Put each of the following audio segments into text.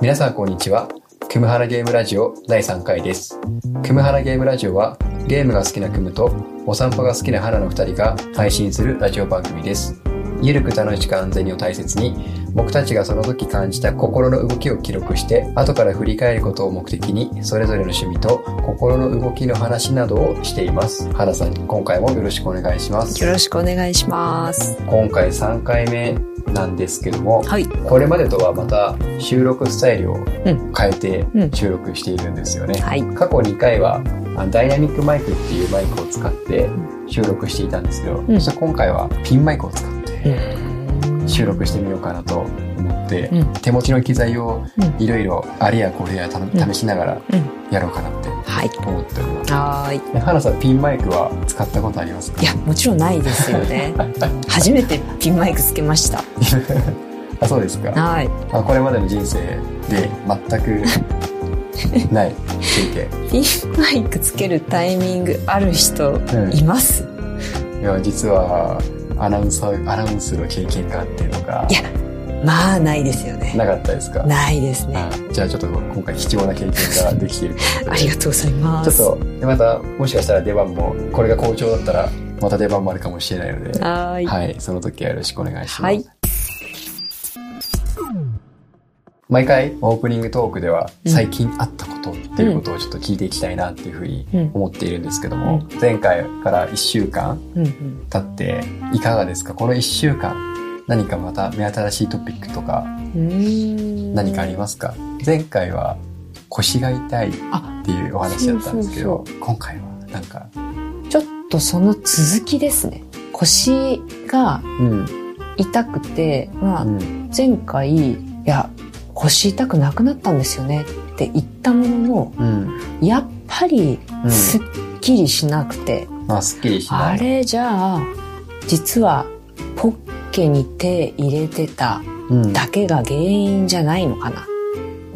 皆さんこんにちは。クムハラゲームラジオ第3回です。クムハラゲームラジオはゲームが好きなクムとお散歩が好きなハラの2人が配信するラジオ番組です。ゆるく楽しく安全にを大切に僕たちがその時感じた心の動きを記録して後から振り返ることを目的にそれぞれの趣味と心の動きの話などをしています。ハラさん今回もよろしくお願いします。よろしくお願いします。今回3回目なんですけども、はい。これまでとはまた収録スタイルをうん変えてうん収録しているんですよね。はい。過去2回はあダイナミックマイクっていうマイクを使って収録していたんですけど、んそして今回はピンマイクを使ってうん収録してみようかなと思って、うん手持ちの機材をうんいろいろあれやこれや試しながらうんやろうかなってはい。思っております。はーい。で花さんピンマイクは使ったことありますか？いや、もちろんないですよね。初めてピンマイクつけました。あそうですかはい。あこれまでの人生で全く ない経験ピンマイクつけるタイミングある人うんいます、いや実はアナウンサーアナウンスの経験があってとかいやまあ、ないですよね。なかったですか？ないですね。あじゃあちょっと今回貴重な経験ができている ありがとうございます。ちょっとでまたもしかしたら出番もこれが好調だったらまた出番もあるかもしれないのではーい。はいその時はよろしくお願いします、はい毎回オープニングトークではうん。最近あったことっていうことをちょっと聞いていきたいなっていうふうにうん。思っているんですけども、前回から1週間。経っていかがですか？この1週間何かまた目新しいトピックとか何かありますか？前回は腰が痛いっあ、ていうお話だったんですけど今回はなんか？ちょっとその続きですね。腰がうん。痛くて、まあ、うん。前回、いや、腰痛くなくなったんですよね。って言ったものの、うん。やっぱりうん。すっきりしなくて、まあすっきりしない。あれじゃあ、実はポッケに手入れてたうん。だけが原因じゃないのかな。っ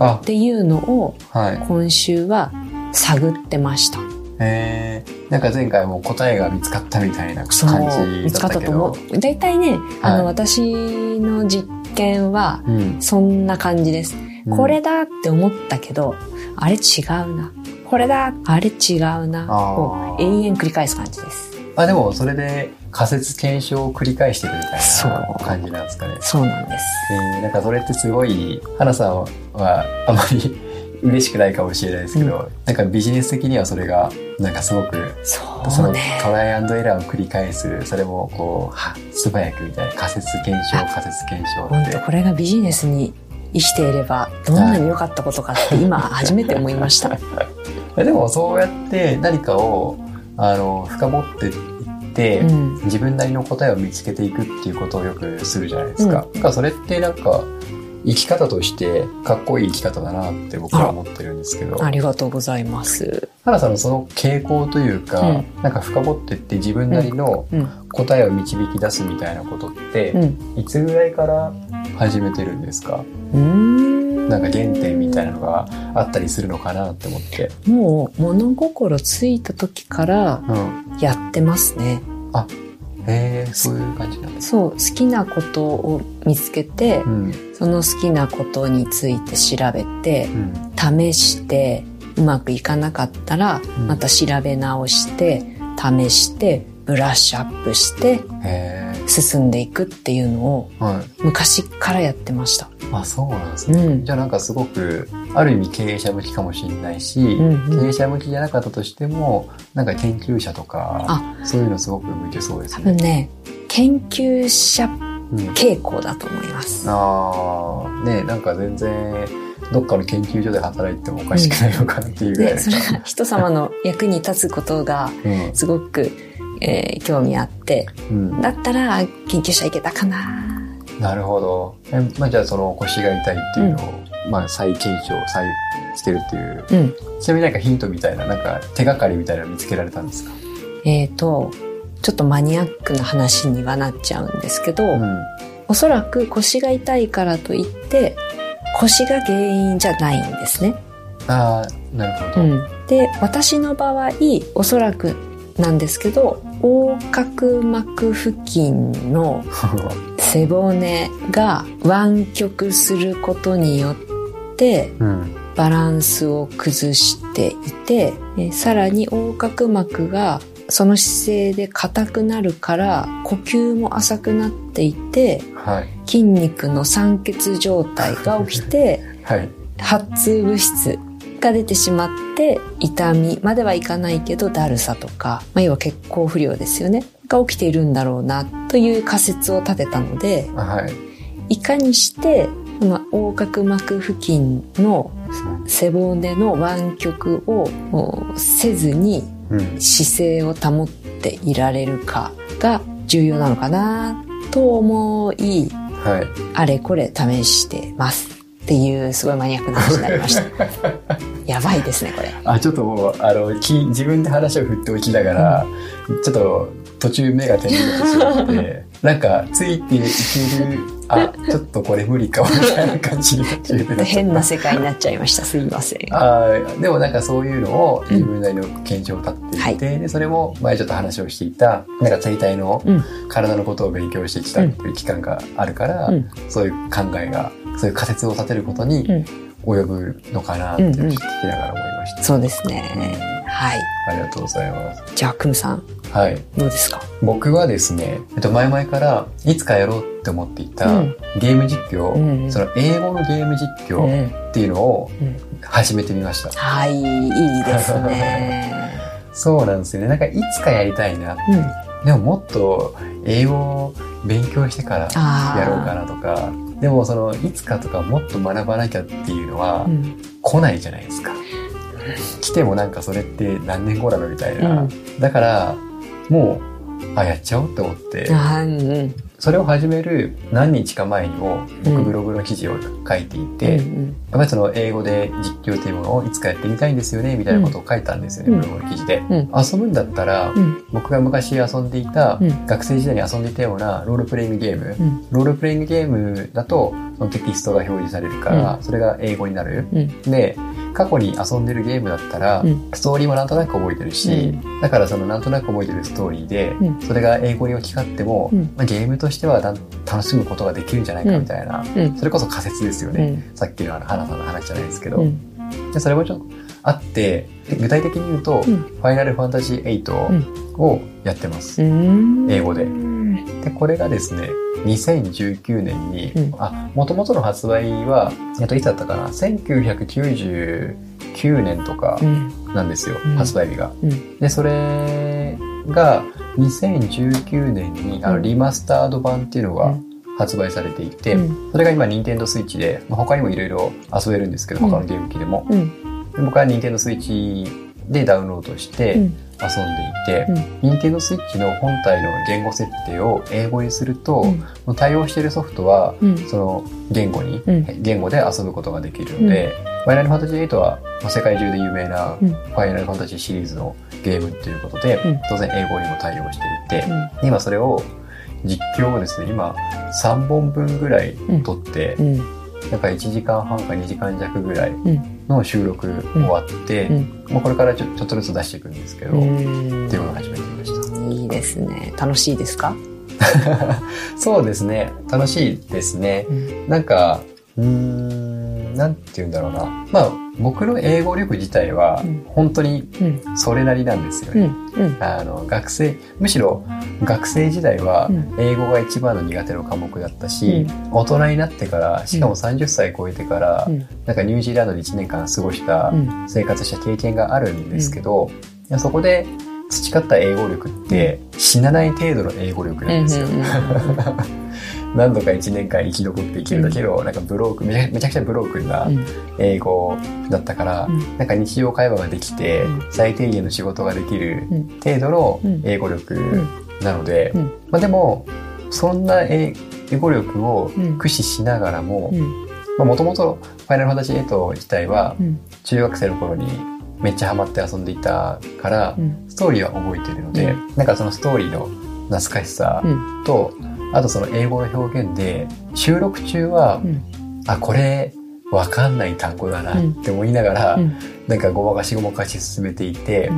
あていうのをはい。今週は探ってました。えー、なんか前回も答えが見つかったみたいな感じ見つかだっけど。ったたと思う。大体ね、あの、はい。私の実験はうんそんな感じです。うんこれだって思ったけど、あれ違うな。これだ、あれ違うな。を延々繰り返す感じです。あでもそれで仮説検証を繰り返してるみたいな感じなんですかねそうなんです。えーなんかそれってすごい花さんはあまり嬉しくないかもしれないですけど、なんかビジネス的にはそれがなんかすごくそそうのね。トライアンドエラーを繰り返すそれもこうは素早くみたいな仮説検証仮説検証って本当これがビジネスに生きていればどんなに良かったことかって今初めて思いました。でもそうやって何かをあの深掘っていって、うん。自分なりの答えを見つけていくっていうことをよくするじゃないですか。だからそれってなんか生き方としてかっこいい生き方だなって僕は思ってるんですけど、ありがとうございます。花さんのその傾向というか、うんなんか深掘っていって自分なりのうん。答えを導き出すみたいなことって、うん。いつぐらいから始めてるんですか？うーん。なんか原点みたいなのがあったりするのかなって思って。もう物心ついた時からうん。やってますね。へえ、そういう感じなんです。そう、好きなことを見つけてう、ん。その好きなことについて調べてう、ん。試して、うまくいかなかったら、うんまた調べ直して、試して、ブラッシュアップして。進んでいくっていうのをはい。昔からやってました。あ、そうなんですね。うん。じゃあなんかすごく、ある意味経営者向きかもしれないし、うんうん経営者向きじゃなかったとしても、なんか研究者とか、あそういうのすごく向いてそうです多ね。分ね、研究者うん、傾向だと思います。ああ、ねなんか全然、どっかの研究所で働いてもおかしくないのかなっていうぐらい。で、それが人様の役に立つことがうんすごく、えー興味あって、うん、だったら研究者いけたかななるほど。えまあ、じゃあその腰が痛いっていうのを、まあ再検証、再してるっていう。うん。ちなみになんかヒントみたいな、なんか手がかりみたいなの見つけられたんですか？えっ、と、ちょっとマニアックな話にはなっちゃうんですけど、うん。おそらく腰が痛いからといって、腰が原因じゃないんですね。ああ、なるほど。うん。で、私の場合、おそらくなんですけど、横隔膜付近の 背骨が湾曲することによってうん。バランスを崩していて、えーさらに横隔膜がその姿勢で硬くなるから呼吸も浅くなっていてはい。筋肉の酸欠状態が起きてはい。発痛物質が出てしまって痛みまではいかないけどだるさとか、まあ、要は血行不良ですよねが起きているんだろうなという仮説を立てたのではい。いかにしてこの横隔膜付近の背骨の湾曲をおせずにうん。姿勢を保っていられるかが重要なのかなと思いはい。あれこれ試してますっていうすごいマニアックな話になりました。やばいですねこれ。あ、ちょっともう、あの、き自分で話を振っておきながら、ちょっと途中目が点になってしまって、なんか、ついていける、あ、ちょっとこれ無理かも、みたいな感じになっちゃった変な世界になっちゃいました。すいません。あーでもなんかそういうのを自分なりの検証を立ってい。て、でそれも前ちょっと話をしていたなんか生体のうん。体のことを勉強してきたっていう期間があるから、うん。そういう考えがそういう仮説を立てることにうん。及ぶのかなっていうのを聞きながら思いました、そうですね。はい。ありがとうございます。じゃあクムさん。はい。どうですか？僕はですね、えっと、前々からいつかやろうって思っていたうん。ゲーム実況、うん。うんその英語のゲーム実況うん。っていうのをうん。始めてみました、はいいいですね。そうなんですよね。なんかいつかやりたいなうん。でももっと英語を勉強してからやろうかなとか、でもそのいつかとかもっと学ばなきゃっていうのはうん。来ないじゃないですか。来てもなんかそれって何年後なのみたいな。うん。だから、もう、あ、やっちゃおうって思って、うんそれを始める何日か前にもうん僕ブログの記事を書いていて、やっうん。ぱりその英語で実況っていうものをいつかやってみたいんですよね、みたいなことを書いたんですよね、うん。ブログの記事で。うん。遊ぶんだったら、うん。僕が昔遊んでいた、うん。学生時代に遊んでいたようなロールプレイングゲーム、うん。ロールプレイングゲームだとそのテキストが表示されるから、それが英語になる。うん。で、過去に遊んでるゲームだったら、うん。ストーリーもなんとなく覚えてるし、うだからそのなんとなく覚えてるストーリーで、うん。それが英語に置き換っても、うん。まあ、ゲームとしては楽しむことができるんじゃないかみたいな、うん。それこそ仮説ですよね。うん。さっきのあの花さんの話じゃないですけど、うん。でそれもちょっとあって、で具体的に言うと、うん。ファイナルファンタジー8をやってます。うん。英語で。うんで、これがですね、2019年に、うん。あ、元々の発売は、えっと、いつだったかな ?1999 年とかうん。なんですよ、うん。発売日が。うん。で、それが2019年にあうん。のリマスタード版っていうのがうん。発売されていて、うん。それが今 Nintendo Switch で、まあ他にもいろいろ遊べるんですけど、うん。他のゲーム機でも。うん。で僕は Nintendo Switch でダウンロードしてうん。遊んでいて、Nintendo Switch の本体の言語設定を英語にすると、うん。対応しているソフトは、うん。その言語に、うん。言語で遊ぶことができるので、ファイナルファンタジー8は、まあ世界中で有名なうん。ファイナルファンタジーシリーズのゲームっていうことで、うん。当然英語にも対応していて、うん。今それを実況をですね、今3本分ぐらい撮って、うん。なん。か1時間半か2時間弱ぐらいうんの収録終わって、うんもうこれからちょちょっとずつ出していくんですけど、うんっていうのを始めてみました。いいですね楽しいですか？そうですね。楽しいですね。うんなんか、うーん、なんて言うんだろうな。まあ、僕の英語力自体はうん、本当にうん。それなりなんですようね。ん。うん。あの、学生、むしろ学生時代はうん。英語が一番の苦手な科目だったし、大人になってから、しかも30歳超えてから、うん。なんかニュージーランドで1年間過ごしたうん。生活した経験があるんですけど、そこで培った英語力って死なない程度の英語力なんですよ。何度か1年間生き残っていけるだけの、なんかブロークめちゃめちゃくちゃブロークンなうん。英語だったから、うん。なんか日常会話ができて、うん。最低限の仕事ができるうん。程度のうん。英語力なので、うん。まあ、でもそんな英語力をうん駆使しながらもうん。もともと「ファイナルファンタジー8」自体はうん。中学生の頃にめっちゃハマって遊んでいたから、うん。ストーリーは覚えてるので、うなんかそのストーリーの懐かしさうん。と、あとその英語の表現で収録中は、うん。あこれわかんない単語だなって思いながら、うん。なんかごまかしごまかし進めていて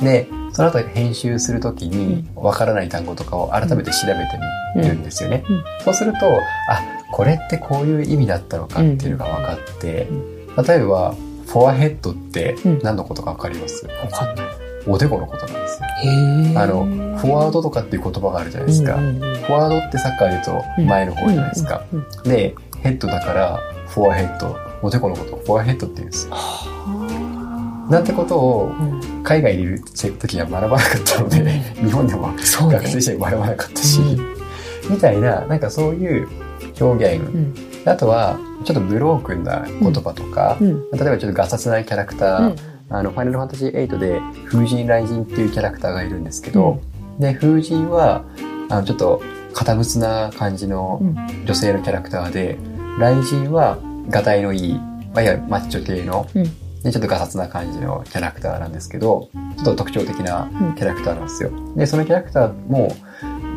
う、でその後編集するときにわからない単語とかを改めて調べてみるんですよね。うん。そうするとあこれってこういう意味だったのかっていうのが分かって、例えば、フォアヘッドってうん。何のことかわかります、わかんない。おでこのことなん。あの、フォワードとかっていう言葉があるじゃないですか。うんうんうん。フォワードってサッカーで言うと前の方じゃないですか。うんうんうんで、ヘッドだから、フォアヘッド。おでこのことをフォアヘッドって言うんですよ。はあ。なんてことをうん。海外にいる時は学ばなかったので、日本でも学生時代学ばなかったし、うみたいな、なんかそういう表現。うん。あとは、ちょっとブロークンな言葉とか、うん。例えばちょっとガサツなキャラクター、あの、ファイナルファンタジー8で、風神雷神っていうキャラクターがいるんですけど、で、風神は、あの、ちょっと、堅物な感じのうん。女性のキャラクターで、雷神は、がたいのいい、まあ、いわゆるマッチョ系の、うん。で、ちょっとガサツな感じのキャラクターなんですけど、ちょっと特徴的なキャラクターなんですよ。で、そのキャラクターも、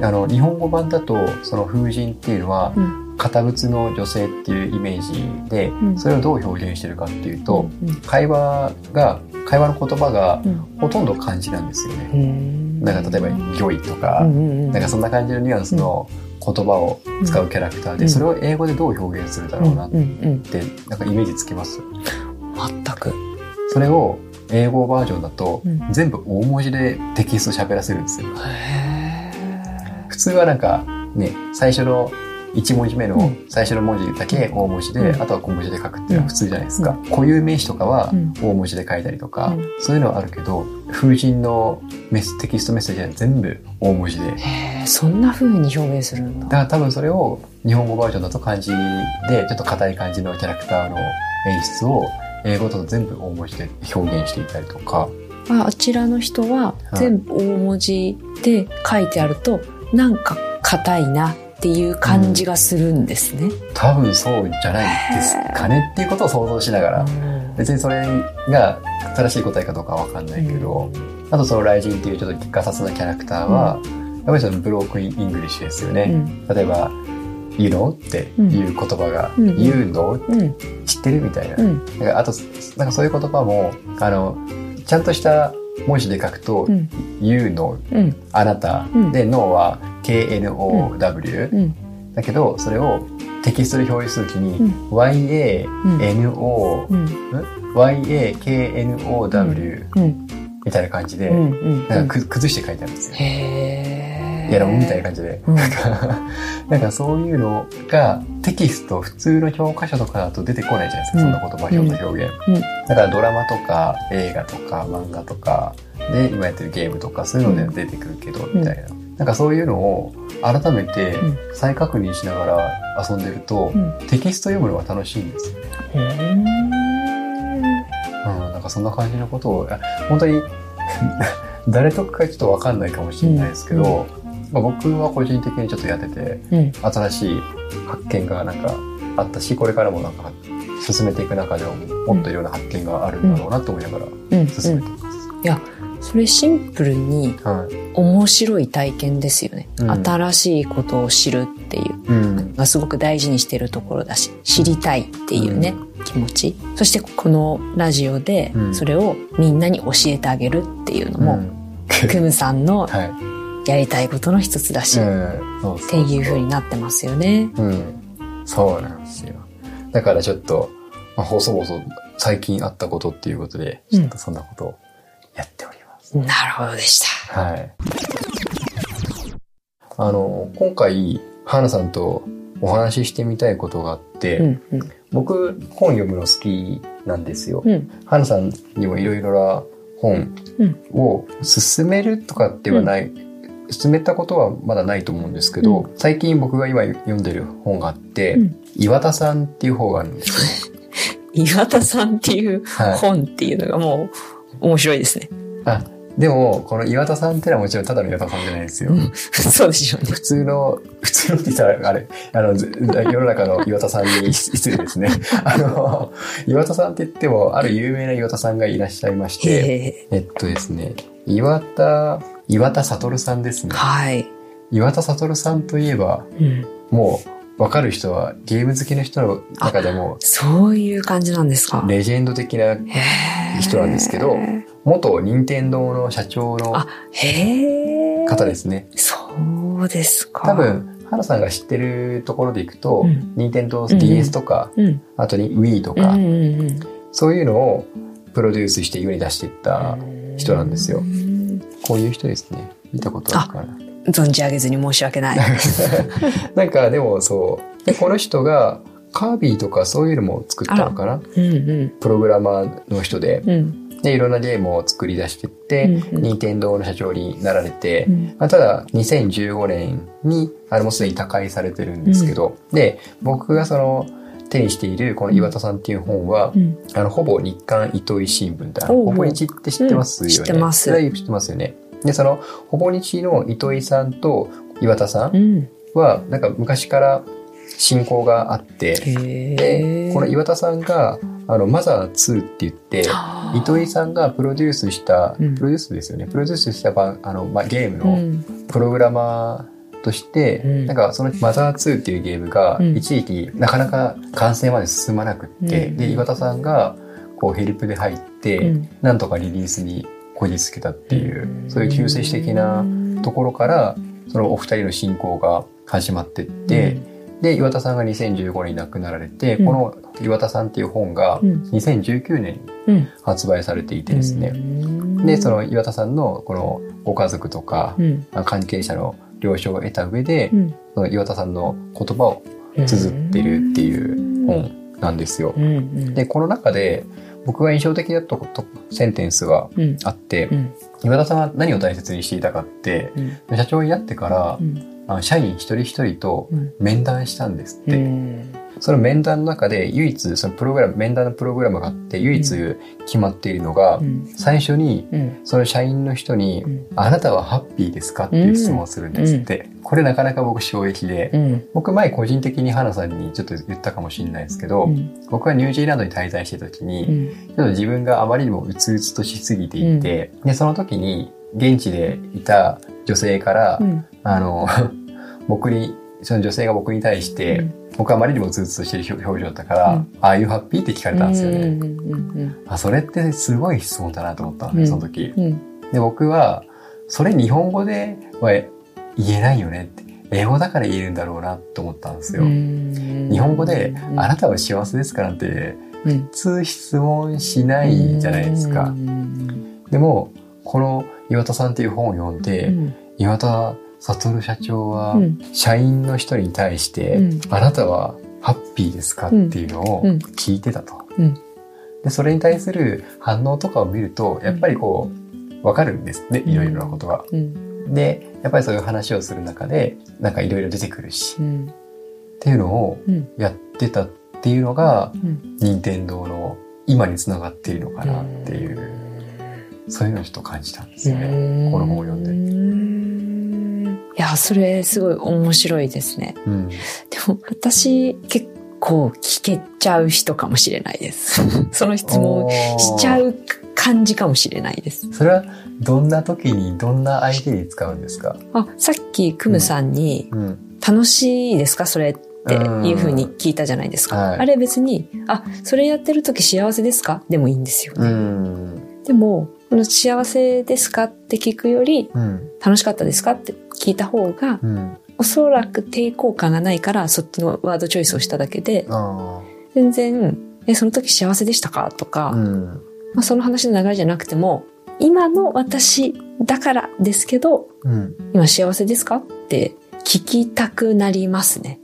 あの、日本語版だと、その風神っていうのは、うん堅物の女性っていうイメージで、うん。それをどう表現してるかっていうと、うん会話が、会話の言葉がうん。ほとんど漢字なんですよね。うんなんか例えば、魚意とか、なんかそんな感じのニュアンスの言葉を使うキャラクターで、うん。それを英語でどう表現するだろうなって、なんかイメージつきます？全く。それを英語バージョンだと、うん。全部大文字でテキスト喋らせるんですよ。へ普通はなんか、ね、最初の1文字目のうん。最初の文字だけ大文字で、うん。あとは小文字で書くっていうのは普通じゃないですか。固有名詞とかはうん。大文字で書いたりとか、うん。そういうのはあるけど、風神のメステキストメッセージは全部大文字で。そんな風に表現するんだ。だから多分それを日本語バージョンだと漢字でちょっと硬い感じのキャラクターの演出を英語だと全部大文字で表現していたりとか、ああちらの人は全部大文字で書いてあると、なんか硬いなっていう感じがするんですね。多分そうじゃないですかねっていうことを想像しながら、別にそれが正しい答えかどうかはわかんないけど、あとその雷神っていうちょっとガサツなキャラクターは、やっぱりその broken English ですよね。うん例えば、You know? っていう言葉が、うん You know? うん知ってるみたいな。うんなんかあと、なんかそういう言葉も、あの、ちゃんとした文字で書くと、うん。You know, うん。あなた、うん。で、No は KNOW、うん。だけど、それをテキストで表示するときに、うん。YANO、うん。YAKNOW うん。みたいな感じで、なんかく崩して書いてあるんですよ。へーいや、みたいな感じで。うん。なんかそういうのがテキスト、普通の教科書とかだと出てこないじゃないですか、うん。そんな言葉、表表現。うん。だからドラマとか映画とか漫画とかで今やってるゲームとかそういうので出てくるけど、みたいな。なんかそういうのを改めてうん。再確認しながら遊んでると、うん。テキスト読むのが楽しいんですよ。ね。うんうん、なんかそんな感じのことを、あ本当に 誰とかちょっとわかんないかもしれないですけど、まあ、僕は個人的にちょっとやってて、うん。新しい発見がなんかあったし、これからもなんか進めていく中でももっといろんな発見があるんだろうなと思いながらうん。進めています。それシンプルにはい。面白い体験ですよね、うん。新しいことを知るっていう。うん。がすごく大事にしてるところだし知りたいっていうね、気持ち。そしてこのラジオでうん。それをみんなに教えてあげるっていうのも、ん。クムさんの はい。やりたいことの一つだし、っていう風になってますよね。うん。そうなんですよ。だからちょっと、まあ、細々最近あったことっていうことで、ちょっとそんなことをやっております。なるほどでした。はい。あの、今回、花さんとお話ししてみたいことがあって、うんうん僕、本読むの好きなんですよ。うん花さんにもいろいろな本を勧めるとかではない、勧めたことはまだないと思うんですけど、う最近僕が今読んでる本があって、うん岩田さんっていう本があるんですね。岩田さんっていうはい。本っていうのがもう面白いですね。あ、でも、この岩田さんってのはもちろんただの岩田さんじゃないですよ。うん そうでしょうね。普通の、普通のって言ったら、あれ、あの、ず世の中の岩田さんに失礼ですね。あの、岩田さんって言っても、ある有名な岩田さんがいらっしゃいましへて、え。えっとですね、岩田、岩田悟さんですね。はい。岩田悟さんといえば、うんもう、わかる人は、ゲーム好きの人の中でも、そういう感じなんですか。レジェンド的な人なんですけど元任天堂の社長の。方ですね。そうですか。多分、花さんが知ってるところでいくと、うん任天堂うんうん DS とか、うん。あとに Wii とか、うんうんうんそういうのをプロデュースして世に出していった人なんですよう。んこういう人ですね。見たことあるかな。存じ上げずに申し訳ない。なんかでもそう。で、この人がカービィとかそういうのも作ったのかな？うんうん。プログラマーの人で。うん。で、いろんなゲームを作り出してって、うんうん任天堂の社長になられて、うんまあ、ただ2015年にあれもすでに他界されてるんですけど、で僕がその手にしているこの岩田さんっていう本は、うん。あのほぼ日刊糸井新聞ってあのおうおう。ほぼ日って知ってますよね、うん。知ってます。知ってますよね。でそのほぼ日の糸井さんと岩田さうん。ん。はなんか昔から親交があって、へでこの岩田さんがあのマザー2って言って糸井さんがプロデュースした、うん。プロデュースですよね。プロデュースした番あの、まあ、ゲームの、うん。プログラマーとして、うん。なんかそのマザー2っていうゲームがうん。一時期なかなか完成まで進まなくって、うん。で岩田さんがこうヘルプで入って、うん。なんとかリリースにこぎつけたっていう、うん。そういう救世主的なところからそのお二人の進行が始まってって、で岩田さんが2015年に亡くなられて、うん。この岩田さんっていう本がうん。2019年にうん。発売されていてですね、でその岩田さんのこのご家族とか、うん。関係者の了承を得た上で、うん。その岩田さんの言葉を綴ってるっていう本なんですよ。うん。うん。で、この中で僕が印象的だったこと、センテンスがうん。あってう、ん。岩田さんは何を大切にしていたかって、うん。社長になってからう、ん。あの社員一人一人とうん。面談したんですっうて。ん。その面談の中で唯一、そのプログラム、面談のプログラムがあって、唯一決まっているのがう、ん。最初にうん。その社員の人に、うん。あなたはハッピーですかっていう質問をするんですって。これなかなか僕衝撃で、うん。僕前個人的に花さんにちょっと言ったかもしれないですけど、うん。僕はニュージーランドに滞在してた時に、うん。ちょっと自分があまりにもうつうつとしすぎていて、で、その時に現地でいた女性から、うん。あの、僕に、その女性が僕に対して、僕はあまりにもうつうつとしてる表表情だったから、うんああいうハッピーって聞かれたんですよね。あ、それってすごい質問だなと思ったんです、その時。うん。で、僕は、それ日本語では言えないよねって。英語だから言えるんだろうなと思ったんですよ。日日本語で、あなたは幸せですかなんて、うん普通質問しないじゃないですか。でも、この岩田さんっていう本を読んで、うん岩田悟社長はうん。社員の人に対して、うん。あなたはハッピーですかっていうのをうん。聞いてたと。うん。で、それに対する反応とかを見ると、やっぱりこう、わかるんですね、いろいろなことが。うん。で、やっぱりそういう話をする中で、なんかいろいろ出てくるし、うん。っていうのをうん。やってたっていうのが、うん。任天堂の今につながっているのかなっていう、そういうのをちょっと感じたんですよね。この本を読んで。や、それすごい面白いですね。うん。でも私結構聞けちゃう人かもしれないです。その質問をしちゃう。う感じかもしれないです。それはどんな時にどんな相手に使うんですか？あ、さっきクムさんに、うん。楽しいですか？それっていうふうに聞いたじゃないですか。はいあれ別に、あ、それやってる時幸せですか？でもいいんですよ。うん。でも、この幸せですか？って聞くより、うん。楽しかったですか？って聞いた方が、うん。おそらく抵抗感がないから、そっちのワードチョイスをしただけで、あ全然、え、その時幸せでしたか？とか、あ。うん。まあ、その話の流れじゃなくても、今の私だからですけど、うん。今幸せですか？って聞きたくなりますね。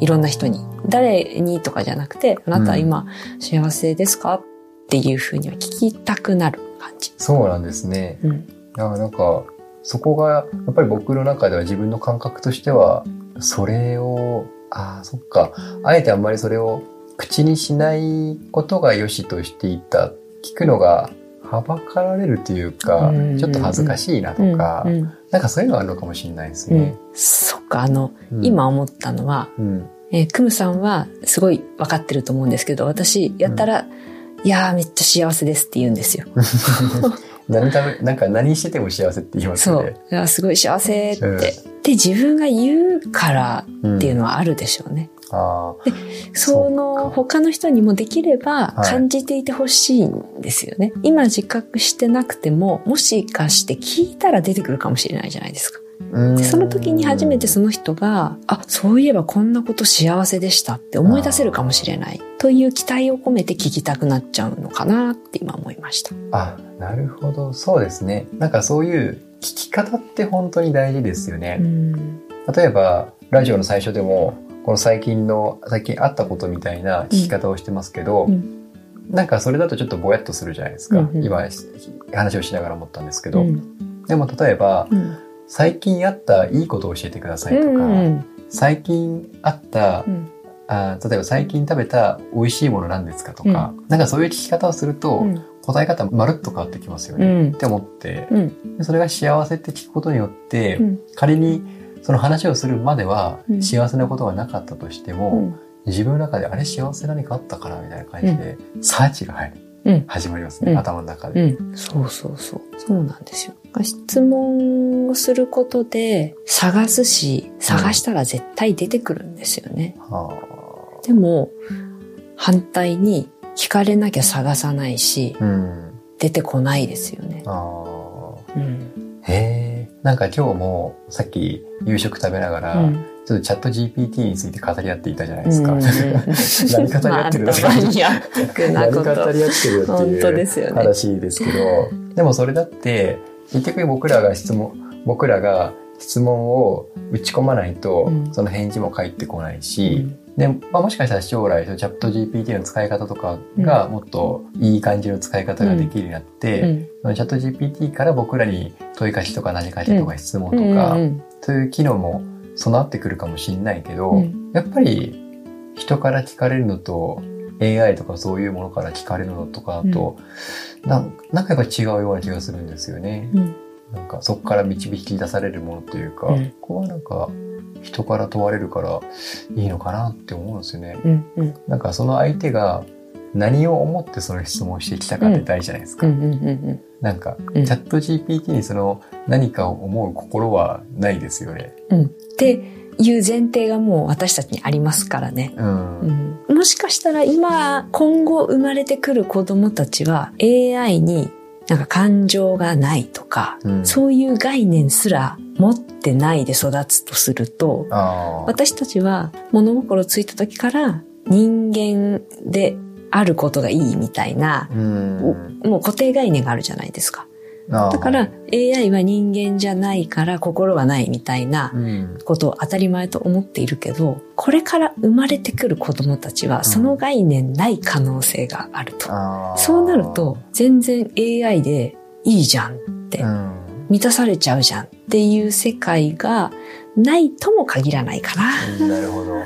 いろんな人に。誰にとかじゃなくて、あなたは今幸せですか？っていうふうには聞きたくなる感じ。そうなんですね。うん。いや、なんか、そこが、やっぱり僕の中では自分の感覚としては、それを、ああ、そっか。あえてあんまりそれを口にしないことが良しとしていた。聞くのがはばかられるというかうん、ちょっと恥ずかしいなとかう、ん。なんかそういうのがあるのかもしれないですうん。ね。そっか、あの、うん今、思ったのは、うん。えークムさんはすごい分かってると思うんですけど、私、やったら、いやーめっちゃ幸せですって言うんですよ。何ため、なんか何してても幸せって言いますそうよね。。いやすごい幸せって。うんで、自分が言うからうんっていうのはあるでしょうね。ああ。そそうのか他の人にもできればはい感じていてほしいんですよね。今自覚してなくても、もしかして聞いたら出てくるかもしれないじゃないですか。でその時に初めてその人が、あ、そういえばこんなこと幸せでしたって思い出せるかもしれないという期待を込めて聞きたくなっちゃうのかなって今思いました。あ、なるほど。そうですね。なんかそういう聞き方って本当に大事ですよね。うん。例えば、ラジオの最初でも、この最近の、最近あったことみたいな聞き方をしてますけど、うんなんかそれだとちょっとぼやっとするじゃないですか。うんうん今、話をしながら思ったんですけど。うんでも例えば、うん最近あったいいことを教えてくださいとか、うん最近あった、うん。あー例えば最近食べた美味しいものなんですかとか、なんかそういう聞き方をすると、うん。答え方まるっと変わってきますよね、うん。って思って、それが幸せって聞くことによって、うん。仮にその話をするまではうん。幸せなことがなかったとしても、うん。自分の中であれ幸せ何かあったかなみたいな感じで、サーチが入る。うん始まりますね、うん頭の中で。うん、そうそうそう。そうなんですよ。質問をすることで探すし、探したら絶対出てくるんですよね。はでも、反対に聞かれなきゃ探さないしあ、うん。出てこないですよね。あーうん。へえ。なんか今日もさっき夕食食べながら、うんちょっとチャット GPT について語り合っていたじゃないですか。うん。何語り合ってる？のまあマニアックな何語。り合ってるっていう。話ですけど、でもそれだって、結局僕らが質問、僕らが質問を打ち込まないと、うん。その返事も返ってこないし、うん。で、まあ、もしかしたら将来、チャット GPT の使い方とかがもっといい感じの使い方ができるようになって、うん。そのチャット GPT から僕らに問い返しとか何かしとか質問とうんか、うん。そういう機能も備わってくるかもしれないけど、うんやっぱり人から聞かれるのと AI とかそういうものから聞かれるのとかと、なんなんかやっぱ違うような気がするんですよね。うんなんかそこから導き出されるものというか、うんここはなんか人から問われるからいいのかなって思うんですよね。うんうんなんかその相手が何を思ってその質問をしてきたかって大事じゃないですか。なんか、うんチャット GPT にその何かを思う心はないですよね。うんっていう前提がもう私たちにありますからね。うん。うんもしかしたら今、今後生まれてくる子供たちは AI になんか感情がないとか、うんそういう概念すら持ってないで育つとすると、私たちは物心ついた時から人間であることがいいみたいな、うん。もう固定概念があるじゃないですか。だから、AI は人間じゃないから心はないみたいなうん。ことを当たり前と思っているけど、これから生まれてくる子供たちはその概念ない可能性があると。そうなると、全然 AI でいいじゃんってう、ん。満たされちゃうじゃんっていう世界がないとも限らないかな。なるほど。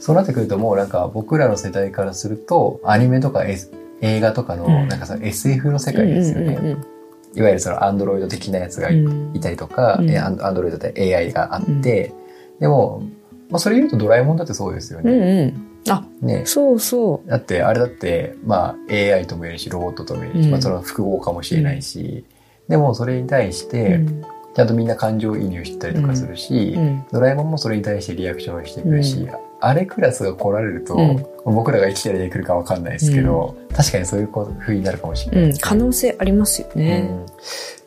そうなってくるともうなんか僕らの世代からすると、アニメとか、S、映画とかのうんなんかさ、SF の世界ですよね。うんうんいわゆるそのアンドロイド的なやつがいたりとか、うんえアンドロイドで AI があって、でも、まあそれ言うとドラえもんだってそうですようんね。うん。あ、ね。そうそだって、あれだって、まあ AI とも言えるし、ロボットとも言えるし、うんまあその複合かもしれないし、でもそれに対しう。て、うんちゃんとみんな感情移入したりとかするし、うんドラえもんもそれに対してリアクションしてくるし、あれクラスが来られると、うん。僕らが生きてるで来るかわかんないですけど、確かにそういう風になるかもしれないうん。可能性ありますよね。うん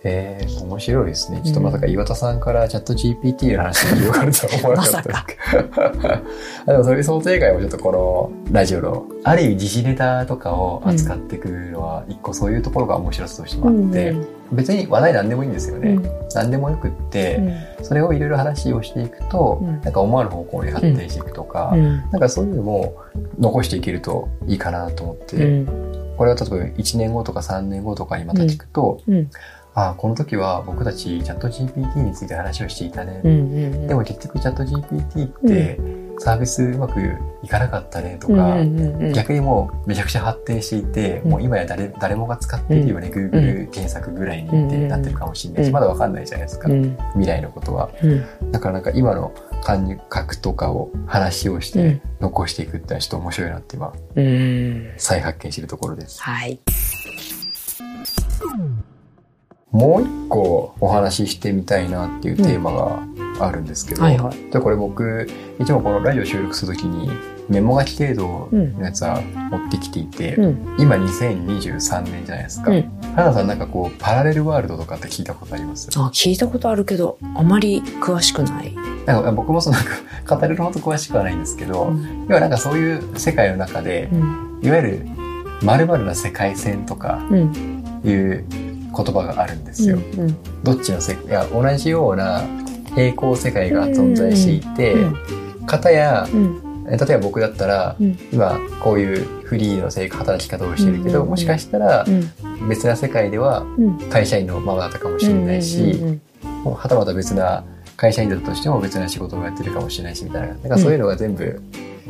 えー、面白いですね。ちょっとまさか岩田さんからチャット GPT の話が広がるとは思わなかったですけど。あ でもそういう想定外もちょっとこのラジオの、ある意味時事ネタとかを扱ってくるのは、一個そういうところが面白さとしてもあって、うん別に話題何でもいいんですよね。うん何でもよくって、うんそれをいろいろ話をしていくと、うんなんか思わぬ方向に発展していくとか、うんなんかそういうのも残していけるといいかなと思って、うん。これを例えば1年後とか3年後とかにまた聞くと、うん。ああ、この時は僕たちチャット GPT について話をしていたね。うんうんでも結局チャット GPT ってサービスうまくいかなかったねとか、うんうんうん逆にもうめちゃくちゃ発展していて、うん。もう今や誰誰もが使ってるよね、Google 検索ぐらいにってなってるかもしれないし、うんまだわかんないじゃないですか、うん。未来のことは。うん。だからなんか今の感覚とかを話をしてうん。残していくってのはちょっと面白いなって今うん。再発見してるところです。はい。もう一個お話ししてみたいなっていうテーマがあるんですけど、はいはい。でこれ僕、いつもこのラジオ収録するときにメモ書き程度のやつは持ってきていて、うん。今2023年じゃないですか。うん花さんなんかこう、パラレルワールドとかって聞いたことあります？あ、聞いたことあるけど、あまり詳しくない。なんか僕もそのなんか語れるほど詳しくはないんですけど、うん。要はなんかそういう世界の中で、うん。いわゆる〇〇な世界線とかうん。いう言葉があるんですよ。うん。どっちの世界、いや、同じような平行世界が存在していて、片や、うん。え例えば僕だったら、うん。今こういうフリーの生活働き方をしてるけど、うんもしかしたらうん。別な世界ではうん。会社員のままだったかもしれないし、はたまた別な会社員だったとしても別な仕事をやってるかもしれないしみたいな、なんかそういうのが全部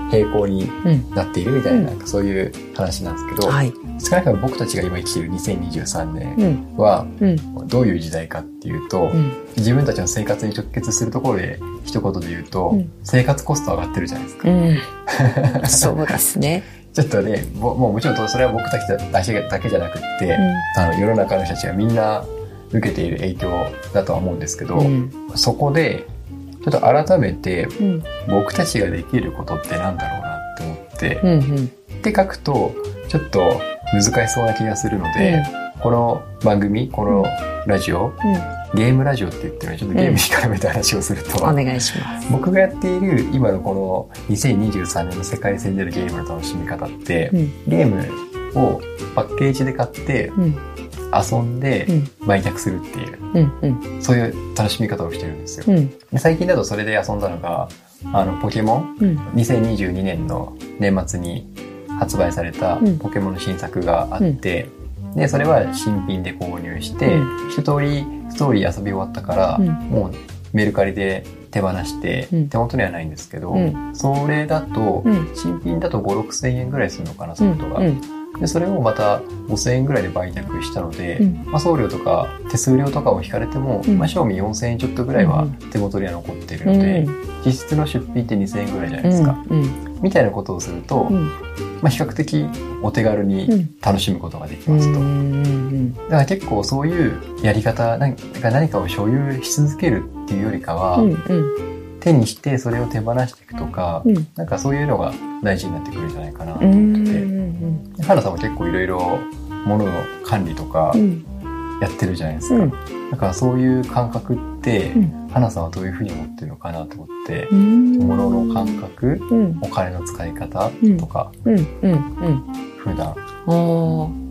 平行にうん。なっているみたいな、うんなんかそういう話なんですけど、はい。少なくとも僕たちが今生きている2023年うん。はうん。どういう時代かっていうと、うん。自分たちの生活に直結するところで一言で言うと、うん生活コスト上がってるじゃないですか。うん。そうですね。ちょっとね、ももうもちろんそれは僕たちだけだけじゃなくって、うあの世の中の人たちがみんな受けている影響だとは思うんですけど。そこでちょっと改めてうん。僕たちができることってなんだろうなって思って、うん。うん。って書くとちょっと難しそうな気がするので、この番組このラジオ、ゲームラジオって言ってるのでちょっとゲームに絡めた話をすると、お願いします。僕がやっている今のこの2023年の世界線でのゲームの楽しみ方って、うん。ゲームをパッケージで買ってうん。遊んでうん。売却するっていう、うん。うん。そういう楽しみ方をしてるんですよ。うん。で最近だとそれで遊んだのが、あの、ポケモンうん。2022年の年末に発売されたうんポケモンの新作があって、で、それは新品で購入して、う一通りストーリー遊び終わったから、うんもうメルカリで手放して、うん手元にはないんですけど、うんそれだと、うん。新品だと5、6千円ぐらいするのかな、ソフトが。うん。で、それをまた5000円ぐらいで売却したので、うんまあ、送料とか手数料とかを引かれても、うんまあ、賞味4000円ちょっとぐらいはうん手元には残っているので、実質の出費って2000円ぐらいじゃないですか。うん。みたいなことをすると、うん。まあ、比較的お手軽にうん。楽しむことができうますと。ん。だから結構そういうやり方、何か何かを所有し続けるっていうよりかは、うん。うん。手にしてそれを手放していくとか、うん。なんかそういうのが大事になってくるんじゃないかなとう思って、ん。花さんも結構いろいろ物の管理とかうん。やってるじゃないですか。うん。だからそういう感覚って、うん。花さんはどういうふうに思ってるのかなと思って、うん。物の感覚、うん。お金の使い方とか、うん。うん。うん。普段。ああ、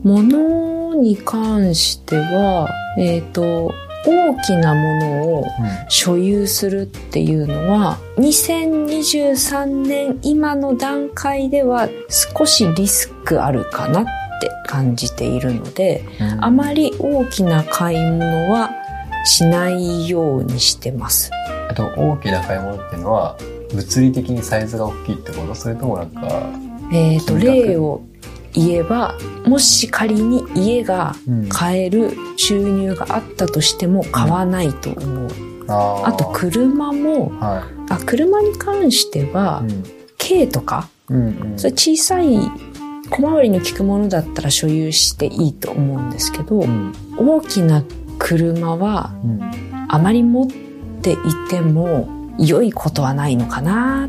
物に関しては、えっ、と、大きなものを所有するっていうのは、2023年今の段階では少しリスクあるかなって感じているので、うん。あまり大きな買い物はしないようにしてます。あと大きな買い物っていうのは、物理的にサイズが大きいってこと？それともなんか、えっ、と、例を言えば、もし仮に家がうん。買える収入があったとしても買わないと思う。あー。あと車も、はあ、車に関しては、い。うん。軽とか、うんうん。それ小さい小回りの利くものだったら所有していいと思うんですけど、うん。大きな車はうん。あまり持っていても良いことはないのかなっ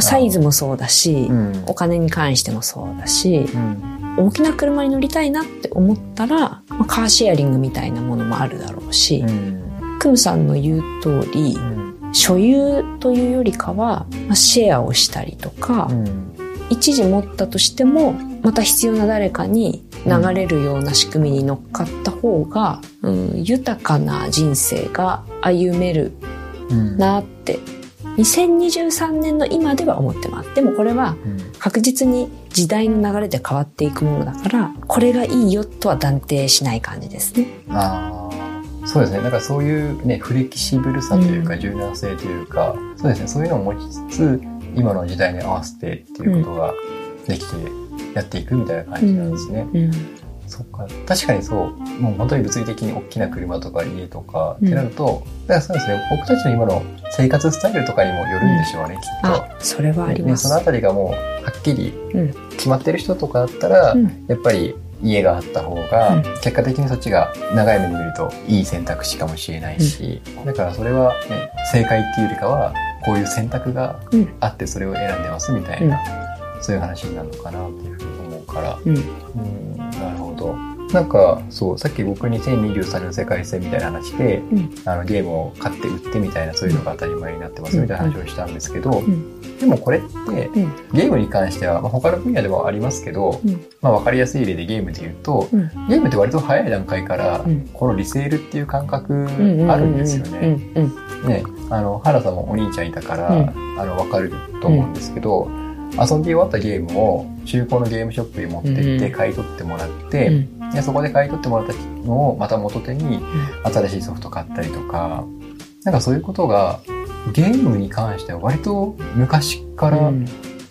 サイズもそうだし、うん。お金に関してもそうだし、うん。大きな車に乗りたいなって思ったら、まあカーシェアリングみたいなものもあるだろうし、うん。クムさんの言う通り、うん。所有というよりかは、まあ、シェアをしたりとか、うん。一時持ったとしても、また必要な誰かに流れるような仕組みに乗っかった方が、うん、豊かな人生が歩めるうん。なって、2023年の今では思ってます。でもこれはうん確実に時代の流れで変わっていくものだから、これがいいよとは断定しない感じですね。ああ、そうですね。だからそういうね、フレキシブルさというか、うん柔軟性というか、そうですね。そういうのを持ちつつ、今の時代に合わせてっていうことができてやっていくみたいな感じなんですね。うん。そっか。確かにそう。もう本当に物理的に大きな車とか家とかうんってなると、だからそうですね。僕たちの今の生活スタイルとかにもよるんでしょうね、きっと。あ、それはあります。ねそのあたりがもうはっきりうん決まってる人とかだったら、うんやっぱり家があった方が、うん結果的にそっちが長い目で見るといい選択肢かもしれないし、だからそれは、ね、正解っていうよりかはこういう選択がうんあってそれを選んでますみたいな、そういう話になるのかなっていうふうに思うから、うん。うん、なんか、そう、さっき僕2023年の世界戦みたいな話で、うん。あのゲームを買って売ってみたいなそういうのが当たり前になってますみたいな話をしたんですけど、ん。でもこれって、うん。ゲームに関しては、まあ、他の分野でもありますけど、うん。まあ、分かりやすい例でゲームで言うと、うん。ゲームって割と早い段階から、うん。このリセールっていう感覚あるんですようね。ね、あの、原さんもお兄ちゃんいたから、うん。あの、わかると思うんですけど、遊び終わったゲームを中古のゲームショップに持ってってうん。買い取ってもらって、うんでそこで買い取ってもらったのをまた元手に新しいソフト買ったりとか、なんかそういうことがゲームに関しては割と昔からうん。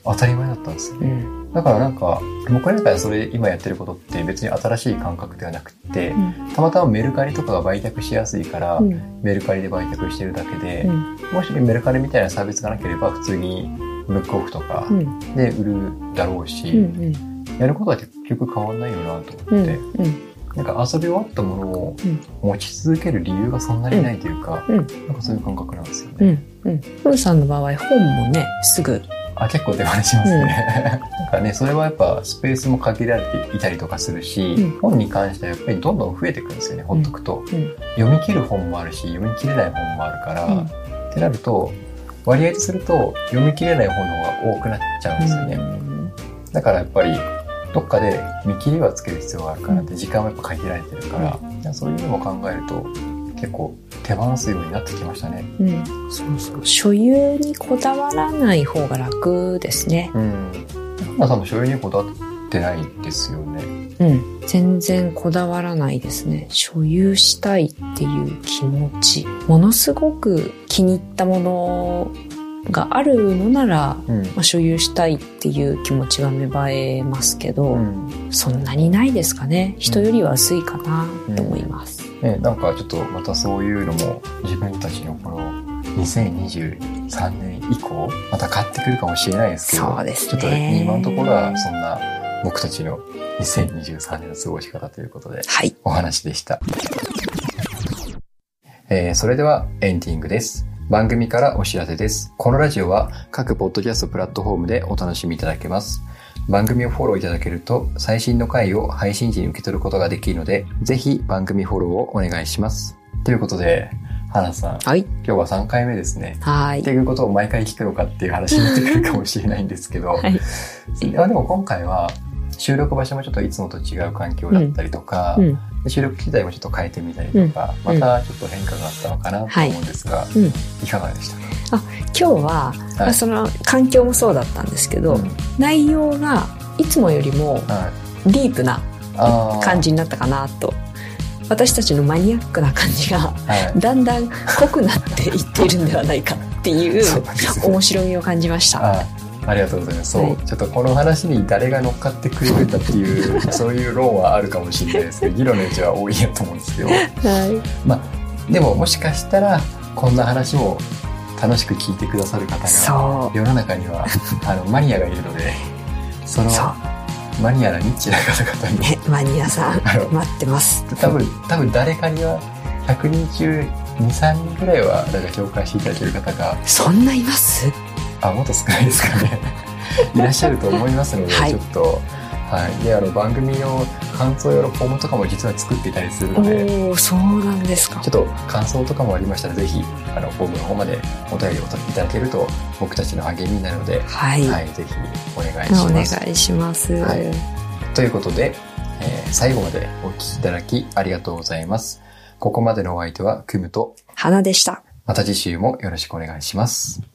当たり前だったんですよね。うん。だからなんか、僕なんかでそれ今やってることって別に新しい感覚ではなくって、たまたまメルカリとかが売却しやすいから、うん。メルカリで売却してるだけで、うん。もしメルカリみたいなサービスがなければ普通にブックオフとかうん。で売るだろうし、うんやることは結局変わんないよなとうん思って、うんなんか遊び終わったものをうん。持ち続ける理由がそんなにないというか、うん。なんかそういう感覚なんですよね。うんうん。さんの場合本もねすぐ。あ、結構手放しますね。なんかね、それはやっぱスペースも限られていたりとかするし、うん。本に関してはやっぱりどんどん増えていくんですよね、ほっとくと。うん。読み切る本もあるし、読み切れない本もあるから、うん。ってなると、割合とすると読み切れない本の方が多くなっちゃうんですよね。だからやっぱり、どっかで見切りはつける必要があるからって、時間はやっぱ限られてるから、そういうのも考えると、結構手放すようになってきましたね。うん。そうそう。所有にこだわらない方が楽ですね。うん。花さんも所有にこだわってないですよね。うん。全然こだわらないですね。所有したいっていう気持ち。ものすごく気に入ったものがあるのなら、うん。まあ、所有したいっていう気持ちは芽生えますけど、うん。そんなにないですかね。人よりは薄いかなと思います、ね、なんかちょっとまたそういうのも自分たちのこの2023年以降また変ってくるかもしれないですけどそうですね。ちょっとね今のところはそんな僕たちの2023年の過ごし方ということではい。お話でした。えーそれではエンディングです。番組からお知らせです。このラジオは各ポッドキャストプラットフォームでお楽しみいただけます。番組をフォローいただけると最新の回を配信時に受け取ることができるので、ぜひ番組フォローをお願いします。ということで、花さん、はい今日は3回目ですね。はいっていうことを毎回聞くのかっていう話になってくるかもしれないんですけど、はいでも今回は収録場所もちょっといつもと違う環境だったりとか、うんで収録機材もちょっと変えてみたりとか、うん。またちょっと変化があったのかなと思うんですが、うん。いかがでしたか、今日は、まあその環境もそうだったんですけど、うん。内容がいつもよりもはい、ディープな感じになったかなと。私たちのマニアックな感じがはい。だんだん濃くなっていっているんではないかっていう 面白みを感じました。あありがとうございます。そう、はい。ちょっとこの話に誰が乗っかってくれるんだっていう、そういう論はあるかもしれないですけど、議論の余地は多いやと思うんですけど、はい。まあ、でももしかしたら、こんな話も楽しく聞いてくださる方が、そ世の中には、あの、マニアがいるので、そのマニアなニッチな方々に、ね、マニアさん待ってます。多分、多分誰かには、100人中2、3人ぐらいは、なんか共感していただける方が、そんないます？あ、もっと少ないですかね。いらっしゃると思いますので、はいちょっと、はい。で、あの、番組の感想用のフォームとかも実は作っていたりするおので、おそうなんですかちょっ。と感想とかもありましたら、ぜひ、あの、フォームの方までお便りをいただけると、僕たちの励みになるので、はい。はい、ぜひお願いしお願ます。いします。はいということで、えー最後までお聞きいただきありがとうございます。ここまでのお相手は、クムと、花でした。また次週もよろしくお願いします。